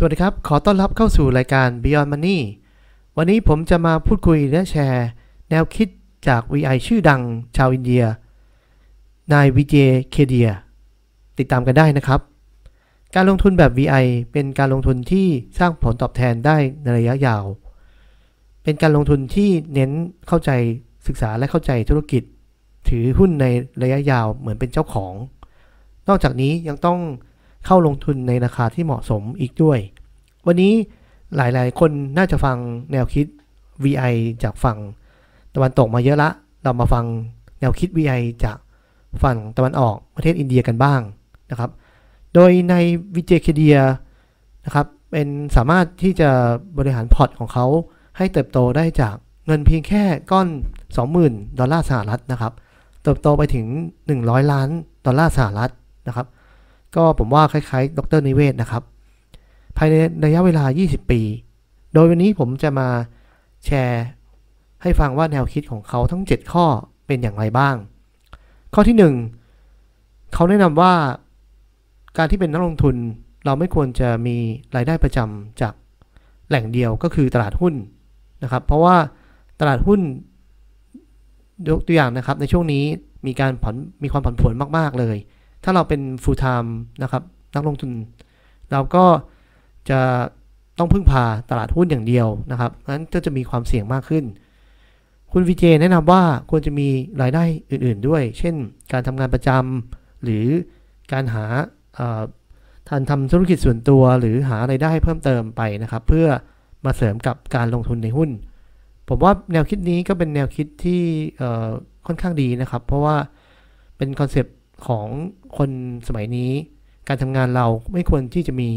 สวัสดีครับ ขอต้อนรับเข้าสู่รายการ Beyond Money วันนี้ผมจะมาพูดคุยและแชร์ แนวคิดจาก VI ชื่อดังชาวอินเดีย นายวิเจเคเดีย ติดตามกันได้นะครับ การลงทุนแบบ VI เป็นการลงทุนที่สร้างผลตอบแทนได้ในระยะยาว เป็นการลงทุนที่เน้นเข้าใจศึกษาและเข้าใจธุรกิจ ถือหุ้นในระยะยาวเหมือนเป็นเจ้าของ นอกจากนี้ยังต้อง เข้าลงทุนในราคาที่เหมาะสมอีกด้วย วันนี้หลายๆ คนน่าจะฟังแนวคิด VI จากฝั่งตะวันตกมาเยอะละ เรามาฟังแนวคิด VI จากฝั่งตะวันออกประเทศอินเดียกันบ้างนะครับ โดยในวิเจคเดียนะครับ เป็นสามารถที่จะบริหารพอร์ตของเขาให้เติบโตได้จากเงินเพียงแค่ก้อน 20,000 ดอลลาร์สหรัฐนะครับ เติบโตไปถึง 100 ล้านดอลลาร์สหรัฐนะครับ ก็ผมว่าคล้ายๆ ดรนิเวศนะครับ ภายในระยะเวลา 20 ปี โดยวันนี้ผมจะมาแชร์ให้ฟังว่าแนวคิดของเขาทั้ง 7 ข้อเป็นอย่างไรบ้าง ข้อที่ 1 เขาแนะนำว่าการที่เป็นนักลงทุนเราไม่ควรจะมีรายได้ประจำจากแหล่งเดียวก็คือตลาดหุ้นนะครับ เพราะว่าตลาดหุ้นยกตัวอย่างนะครับในช่วงนี้มีการผ่อนมีความผันผวนมาก ๆ เลย ถ้าเราเป็น full time นะครับ นักลงทุน เราก็จะต้องพึ่งพาตลาดหุ้นอย่างเดียวนะครับนั้นก็จะมีความเสี่ยงมากขึ้น คุณวีเจแนะนำว่าควรจะมีรายได้อื่น ๆด้วย เช่น การทำงานประจำหรือการหาทานทำธุรกิจส่วนตัวหรือหาไรายได้เพิ่มเติมไปนะครับ เพื่อมาเสริมกับการลงทุนในหุ้น ผมว่าแนวคิดนี้ก็เป็นแนวคิดที่ค่อนข้างดีนะครับ เพราะว่าเป็นคอนเซปต์ ของคนสมัยนี้ การทำงานเราไม่ควรที่จะมี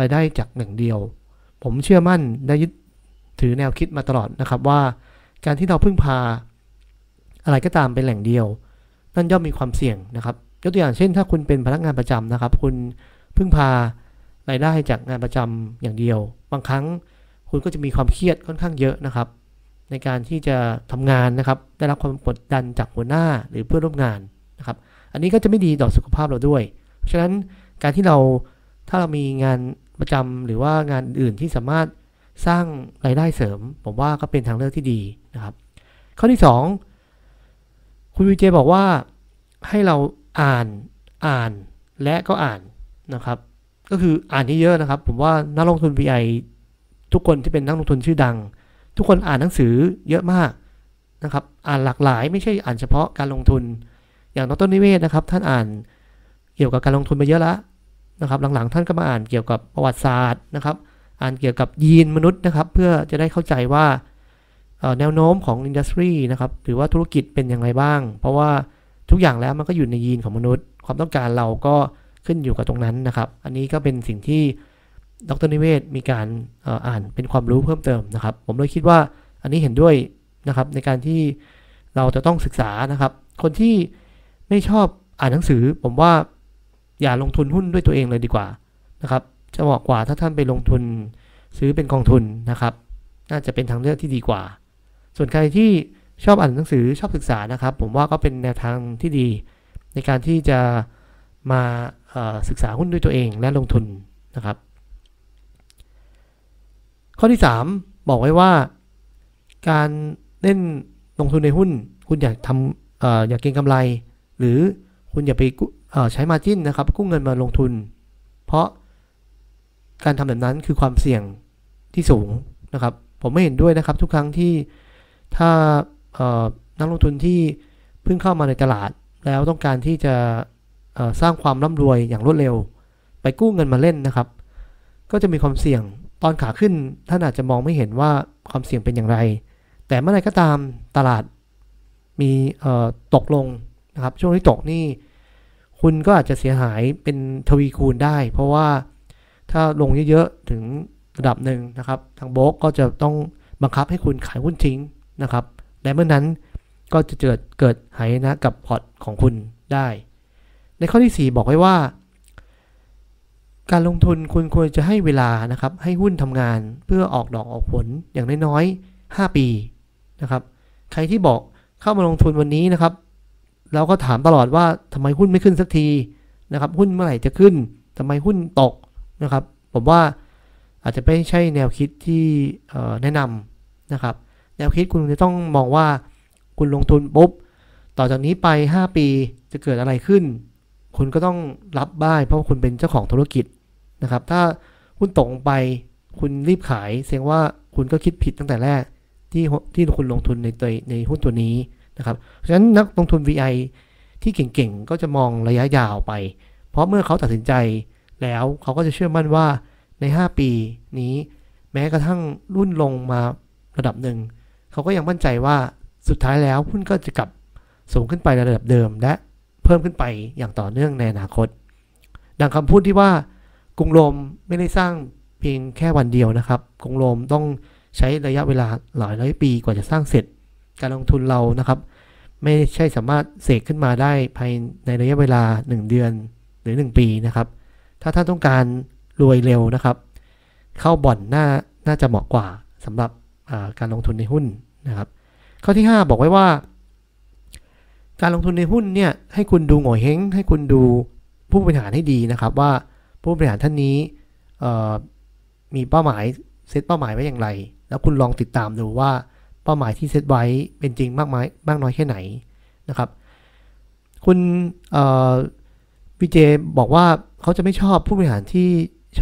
รายได้จากหนึ่งเดียว ผมเชื่อมั่นได้ยึดถือแนวคิดมาตลอดนะครับว่า การที่เราพึ่งพา อะไรก็ตามเป็นแหล่งเดียว นั่นย่อมมีความเสี่ยงนะครับ ยกตัวอย่างเช่น ถ้าคุณเป็นพนักงานประจำนะครับ คุณพึ่งพารายได้จากงานประจำอย่างเดียว บางครั้งคุณก็จะมีความเครียดค่อนข้างเยอะนะครับ ในการที่จะทำงานนะครับ ได้รับความกดดันจากหัวหน้าหรือเพื่อนร่วมงานนะครับ อันนี้ก็จะไม่ดีต่อสุขภาพเราด้วย เพราะฉะนั้นการที่เราถ้าเรามีงานประจำหรือว่างานอื่นที่สามารถสร้างรายได้เสริม ผมว่าก็เป็นทางเลือกที่ดีนะครับ ข้อที่ 2 คุณวิเจบอกว่าให้เราอ่านอ่านและก็อ่านนะครับ ก็คืออ่านเยอะๆนะครับ ผมว่านักลงทุน VI ทุกคนที่เป็นนักลงทุนชื่อดัง ทุกคนอ่านหนังสือเยอะมากนะครับ อ่านหลากหลายไม่ใช่อ่านเฉพาะการลงทุน อย่างดรนิเวศนะครับ ท่านอ่านเกี่ยวกับการลงทุนมาเยอะแล้วนะครับ หลังๆ ท่านก็มาอ่านเกี่ยวกับประวัติศาสตร์นะครับ อ่านเกี่ยวกับยีนมนุษย์นะครับ เพื่อจะได้เข้าใจว่าแนวโน้มของอินดัสทรีนะครับหรือว่าธุรกิจเป็นอย่างไรบ้าง เพราะว่าทุกอย่างแล้วมันก็อยู่ในยีนของมนุษย์ ความต้องการเราก็ขึ้นอยู่กับตรงนั้นนะครับ อันนี้ก็เป็นสิ่งที่ดรนิเวศมีการอ่านเป็นความรู้เพิ่มเติมนะครับ ผมเลยคิดว่าอันนี้เห็นด้วยนะครับในการที่เราจะต้องศึกษานะครับ คนที่ ไม่ชอบอ่านหนังสือ ผมว่าอย่าลงทุนหุ้นด้วยตัวเองเลยดีกว่านะครับ จะเหมาะกว่าถ้าท่านไปลงทุนซื้อเป็นกองทุนนะครับ น่าจะเป็นทางเลือกที่ดีกว่า ส่วนใครที่ชอบอ่านหนังสือชอบศึกษานะครับ ผมว่าก็เป็นแนวทางที่ดี ในการที่จะมาศึกษาหุ้นด้วยตัวเองและลงทุนนะครับ ข้อที่ 3 บอกไว้ว่า การเล่นลงทุนในหุ้น คุณอยากทำออยากเก็งกำไร หรือคุณอย่าไปใช้มาจิ้นนะครับ กู้เงินมาลงทุน เพราะการทำแบบนั้นคือความเสี่ยงที่สูงนะครับ ผมไม่เห็นด้วยนะครับทุกครั้งที่ถ้านักลงทุนที่เพิ่งเข้ามาในตลาด แล้วต้องการที่จะสร้างความร่ำรวยอย่างรวดเร็ว ไปกู้เงินมาเล่นนะครับ ก็จะมีความเสี่ยงตอนขาขึ้นท่านอาจจะมองไม่เห็นว่าความเสี่ยงเป็นอย่างไร แต่เมื่อไรก็ตามตลาดมีตกลง นะครับ ช่วงที่ตกนี่ คุณก็อาจจะเสียหายเป็นทวีคูณได้ เพราะว่าถ้าลงเยอะๆถึงระดับหนึ่งนะครับ ทางโบกก็จะต้องบังคับให้คุณขายหุ้นทิ้งนะครับ และเมื่อนนั้นก็จะเกิดเกิดหายนะกับพอร์ตของคุณได้ ในข้อที่ 4 บอกไว้ว่า การลงทุนคุณควรจะให้เวลานะครับ ให้หุ้นทำงานเพื่อออกดอกออกผลอย่างน้อยๆ 5 ปีนะครับ ใครที่บอกเข้ามาลงทุนวันนี้นะครับ เราก็ถามตลอดว่าทำไมหุ้นไม่ขึ้นสักทีนะครับ หุ้นเมื่อไหร่จะขึ้นทำไมหุ้นตกนะครับ ผมว่าอาจจะไม่ใช่แนวคิดที่แนะนำนะครับ แนวคิดคุณจะต้องมองว่าคุณลงทุนปุ๊บต่อจากนี้ไป 5 ปีจะเกิดอะไรขึ้น คุณก็ต้องรับบ้ายเพราะคุณเป็นเจ้าของธุรกิจนะครับ ถ้าหุ้นตกไปคุณรีบขายแสดงว่าคุณก็คิดผิดตั้งแต่แรกที่ที่คุณลงทุนในตัวในหุ้นตัวนี้ นะครับเพราะฉะนั้นนักลงทุน VI ที่เก่งๆ ก็จะมองระยะยาวไป เพราะเมื่อเขาตัดสินใจแล้วเขาก็จะเชื่อมั่นว่าใน 5 ปีนี้ แม้กระทั่งรุ่นลงมาระดับหนึ่ง เขาก็ยังมั่นใจว่าสุดท้ายแล้วหุ้นก็จะกลับสูงขึ้นไประดับเดิม และเพิ่มขึ้นไปอย่างต่อเนื่องในอนาคต ดังคำพูดที่ว่ากรุงโรมไม่ได้สร้างเพียงแค่วันเดียวนะครับ กรุงโรมต้องใช้ระยะเวลาหลายร้อยปีกว่าจะสร้างเสร็จ การลงทุนเรานะครับ ไม่ใช่สามารถเสกขึ้นมาได้ภายในระยะเวลา 1 เดือนหรือ 1 ปีนะครับ ถ้าท่านต้องการรวยเร็วนะครับ เข้าบ่อนน่าน่าจะเหมาะกว่าสำหรับการลงทุนในหุ้นนะครับข้อที่ 5 บอกไว้ว่า การลงทุนในหุ้นเนี่ยให้คุณดูหงอยเฮงให้คุณดูผู้บริหารให้ดีนะครับ ว่าผู้บริหารท่านนี้มีเป้าหมายเซตเป้าหมายไว้อย่างไร แล้วคุณลองติดตามดูว่า เป้าหมายที่เซตไว้เป็นจริงมากไหมมากน้อยแค่ไหนนะครับ คุณวีเจบอกว่าเขาจะไม่ชอบผู้บริหารที่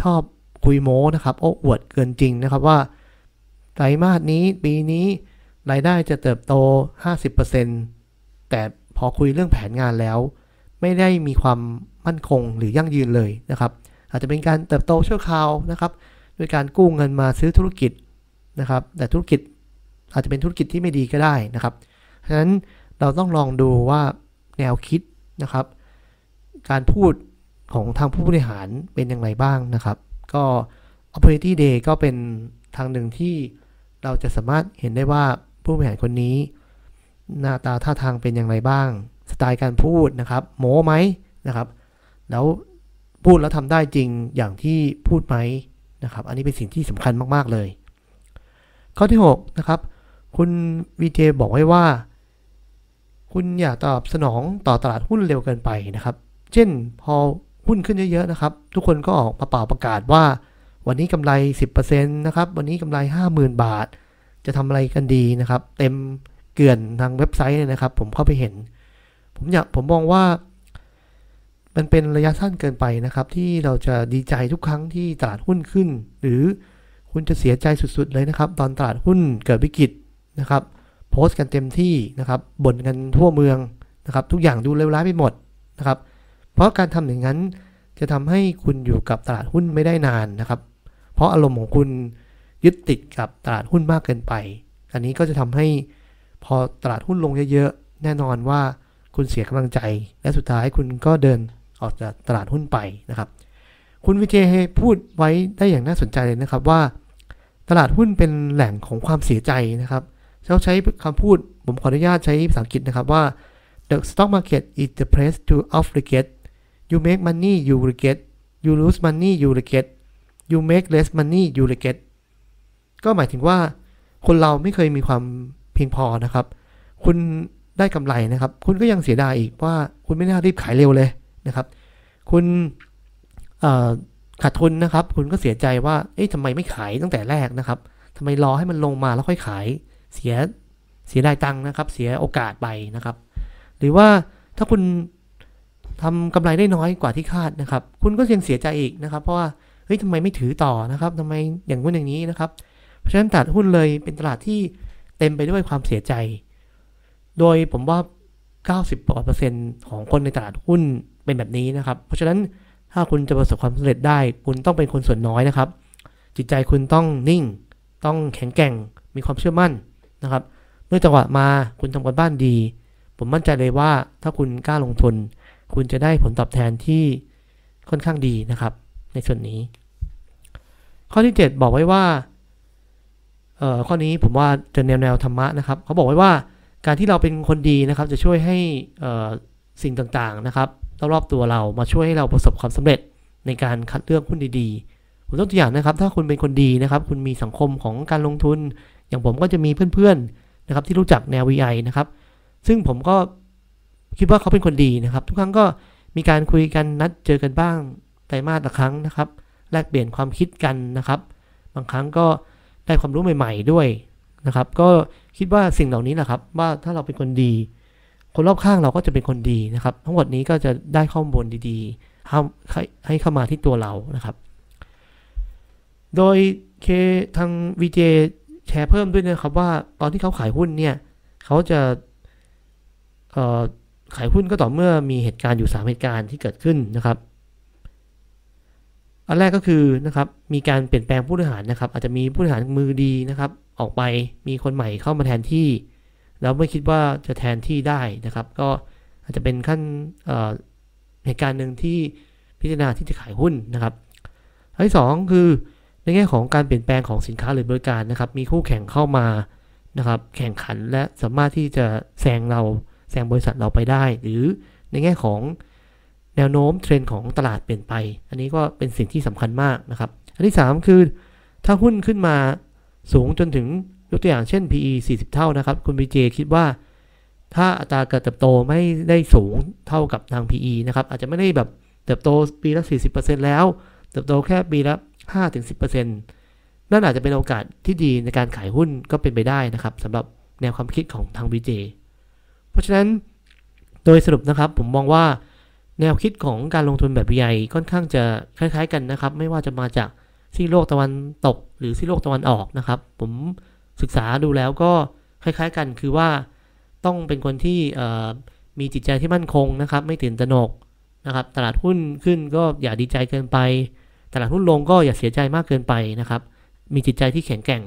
ชอบคุยโม้นะครับโอ้อวดเกินจริงนะครับว่าไตรมาสนี้ปีนี้รายได้จะเติบโต 50%แต่พอคุยเรื่องแผนงานแล้ว ไม่ได้มีความมั่นคงหรือยั่งยืนเลยนะครับ อาจจะเป็นการเติบโตชั่วคราวนะครับ ด้วยการกู้เงินมาซื้อธุรกิจนะครับ แต่ธุรกิจ อาจจะเป็นธุรกิจที่ไม่ดีก็ได้นะครับฉะนั้นเราต้องลองดูว่าแนวคิดนะครับ การพูดของทางผู้บริหารเป็นอย่างไรบ้างนะครับ ก็ opportunity day ก็เป็นทางหนึ่งที่เราจะสามารถเห็นได้ว่าผู้บริหารคนนี้ หน้าตาท่าทางเป็นอย่างไรบ้าง สไตล์การพูดนะครับ โม้ไหมนะครับ แล้วพูดแล้วทำได้จริงอย่างที่พูดไหมนะครับ อันนี้เป็นสิ่งที่สำคัญมาก ๆ เลย ข้อที่ 6 นะครับ คุณวีเจบอกไว้ว่า คุณอย่าตอบสนองต่อตลาดหุ้นเร็วเกินไปนะครับ เช่นพอหุ้นขึ้นเยอะๆนะครับ ทุกคนก็ออกมาเป่าประกาศว่า วันนี้กำไร 10%นะครับ วันนี้กำไร 50,000 บาท จะทำอะไรกันดีนะครับ เต็มเกลื่อนทางเว็บไซต์เลยนะครับ ผมเข้าไปเห็น ผมอยากผมมองว่า มันเป็นระยะสั้นเกินไปนะครับ ที่เราจะดีใจทุกครั้งที่ตลาดหุ้นขึ้น หรือคุณจะเสียใจสุดๆเลยนะครับ ตอนตลาดหุ้นเกิดวิกฤต นะครับโพสต์กันเต็มที่นะครับบ่นกันทั่วเมืองนะครับทุกอย่างดูเลวร้ายไปหมดนะครับเพราะการทำอย่างนั้นจะทำให้คุณอยู่กับตลาดหุ้นไม่ได้นานนะครับ เพราะอารมณ์ของคุณยึดติดกับตลาดหุ้นมากเกินไป อันนี้ก็จะทำให้พอตลาดหุ้นลงเยอะๆ แน่นอนว่าคุณเสียกำลังใจ และสุดท้ายคุณก็เดินออกจากตลาดหุ้นไปนะครับ คุณวิเจพูดไว้ได้อย่างน่าสนใจเลยนะครับว่า ตลาดหุ้นเป็นแหล่งของความเสียใจนะครับ เขาใช้คำพูด ผมขออนุญาตใช้ภาษาอังกฤษนะครับว่า the stock market is the place to obligate you make money you regret you lose money you regret you make less money you regret ก็หมายถึงว่าคนเราไม่เคยมีความเพียงพอนะครับ คุณได้กำไรนะครับ คุณก็ยังเสียดายอีกว่าคุณไม่น่ารีบขายเร็วเลยนะครับ คุณขาดทุนนะครับ คุณก็เสียใจว่า เอ๊ะทำไมไม่ขายตั้งแต่แรกนะครับทำไมรอให้มันลงมาแล้วค่อยขาย เสียเสียดายตังค์นะครับ เสียโอกาสไปนะครับ หรือว่าถ้าคุณทำกำไรได้น้อยกว่าที่คาดนะครับ คุณก็ยังเสียใจอีกนะครับ เพราะว่าเฮ้ยทำไมไม่ถือต่อนะครับทำไมอย่างนู้นอย่างนี้นะครับ เพราะฉะนั้นตลาดหุ้นเลยเป็นตลาดที่เต็มไปด้วยความเสียใจ โดยผมว่า 90%ของคนในตลาดหุ้นเป็นแบบนี้นะครับ เพราะฉะนั้นถ้าคุณจะประสบความสำเร็จได้ คุณต้องเป็นคนส่วนน้อยนะครับ จิตใจคุณต้องนิ่ง ต้องแข็งแกร่ง มีความเชื่อมั่น นะครับเมื่อจังหวะมาคุณทำการบ้านดี ผมมั่นใจเลยว่าถ้าคุณกล้าลงทุน คุณจะได้ผลตอบแทนที่ค่อนข้างดีนะครับ ในส่วนนี้ ข้อที่ 7 บอกไว้ว่าเอ่อข้อนี้ผมว่าจะแนวแนวธรรมะนะครับ เขาบอกไว้ว่าการที่เราเป็นคนดีนะครับ จะช่วยให้สิ่งต่างๆนะครับรอบๆตัวเรามาช่วยให้เราประสบความสำเร็จในการคัดเลือกหุ้นดีๆผมยกตัวอย่างนะครับ ถ้าคุณเป็นคนดีนะครับ คุณมีสังคมของการลงทุน อย่างผมก็จะมีเพื่อนๆนะครับที่รู้จักแนว VI นะครับ ซึ่งผมก็คิดว่าเขาเป็นคนดีนะครับ ทุกครั้งก็มีการคุยกันนัดเจอกันบ้างไตรมาสละครั้งนะครับ แลกเปลี่ยนความคิดกันนะครับ บางครั้งก็ได้ความรู้ใหม่ ๆด้วยนะครับ ก็คิดว่าสิ่งเหล่านี้แหละครับ ว่าถ้าเราเป็นคนดี คนรอบข้างเราก็จะเป็นคนดีนะครับ ทั้งหมดนี้ก็จะได้ข้อมูลดีๆให้เข้ามาที่ตัวเรานะครับ โดยเคทาง VJ แชร์เพิ่มด้วยนะครับว่าตอนที่เขาขายหุ้นเนี่ยเขาจะขายหุ้นก็ต่อเมื่อมีเหตุการณ์อยู่ 3 เหตุการณ์ที่เกิดขึ้นนะครับอันแรกก็คือนะครับมีการเปลี่ยนแปลงผู้บริหารนะครับ อาจจะมีผู้บริหารมือดีนะครับ ออกไปมีคนใหม่เข้ามาแทนที่ แล้วไม่คิดว่าจะแทนที่ได้นะครับ ก็อาจจะเป็นขั้นเหตุการณ์หนึ่งที่พิจารณาที่จะขายหุ้นนะครับอันที่2คือ ในแง่ของการเปลี่ยนแปลงของสินค้าหรือบริการนะครับ มีคู่แข่งเข้ามานะครับ แข่งขันและสามารถที่จะแซงเราแซงบริษัทเราไปได้ หรือในแง่ของแนวโน้มเทรนด์ของตลาดเปลี่ยนไป อันนี้ก็เป็นสิ่งที่สำคัญมากนะครับ อันที่ 3 คือ ถ้าหุ้นขึ้นมาสูงจนถึงยกตัวอย่างเช่น PE 40 เท่านะครับ คุณบีเจคิดว่า ถ้าอัตราการเติบโตไม่ได้สูงเท่ากับทาง PE นะครับ อาจจะไม่ได้แบบเติบโตปีละ 40%แล้ว เติบโตแค่ปีละ 5-10%นั่นอาจจะเป็นโอกาสที่ดีในการขายหุ้นก็เป็นไปได้นะครับสำหรับแนวความคิดของทาง BJ เพราะฉะนั้นโดยสรุปนะครับผมมองว่าแนวคิดของการลงทุนแบบใหญ่ค่อนข้างจะคล้ายๆกันนะครับ ไม่ว่าจะมาจากซีโลกตะวันตก หรือซีโลกตะวันออกนะครับ ผมศึกษาดูแล้วก็คล้ายๆกันคือว่าต้องเป็นคนที่มีจิตใจที่มั่นคงนะครับ ไม่ตื่นตระหนกนะครับ ตลาดหุ้นขึ้นก็อย่าดีใจเกินไป ตลาดหุ้นลงก็อย่าเสียใจมากเกินไปนะครับ มีจิตใจที่แข็งแกร่ง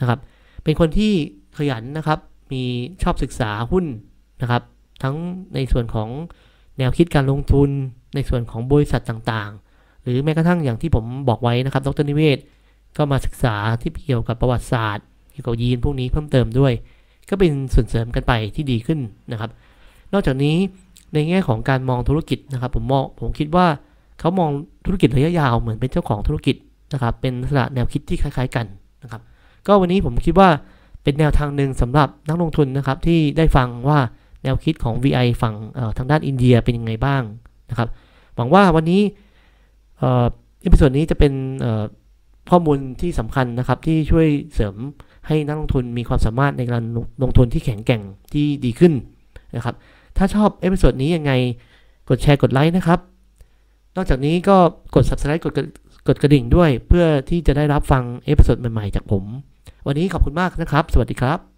นะครับ เป็นคนที่ขยันนะครับ มีชอบศึกษาหุ้นนะครับ ทั้งในส่วนของแนวคิดการลงทุน ในส่วนของบริษัทต่างๆ หรือแม้กระทั่งอย่างที่ผมบอกไว้นะครับ ดรนิเวศ ก็มาศึกษาที่เกี่ยวกับประวัติศาสตร์เกี่ยวกับยีนพวกนี้เพิ่มเติมด้วย ก็เป็นส่วนเสริมกันไปที่ดีขึ้นนะครับ นอกจากนี้ในแง่ของการมองธุรกิจนะครับ ผมมองผมคิดว่า เขามองธุรกิจระยะยาวเหมือนเป็นเจ้าของธุรกิจนะครับเป็นลักษณะแนวคิดที่คล้าย ๆ กันนะครับ ก็วันนี้ผมคิดว่าเป็นแนวทางหนึ่งสำหรับนักลงทุนนะครับที่ได้ฟังว่าแนวคิดของ VI ฝั่งทางด้านอินเดียเป็นยังไงบ้างนะครับ หวังว่าวันนี้ episode นี้จะเป็นข้อมูลที่สำคัญนะครับที่ช่วยเสริมให้นักลงทุนมีความสามารถในการลงทุนที่แข็งแกร่งที่ดีขึ้นนะครับ ถ้าชอบ episode นี้ยังไงกดแชร์กดไลค์นะครับ นอกจากนี้ก็กด subscribe กดกดกระดิ่งด้วย เพื่อที่จะได้รับฟัง episode ใหม่ ๆ จากผม วันนี้ขอบคุณมากนะครับ สวัสดีครับ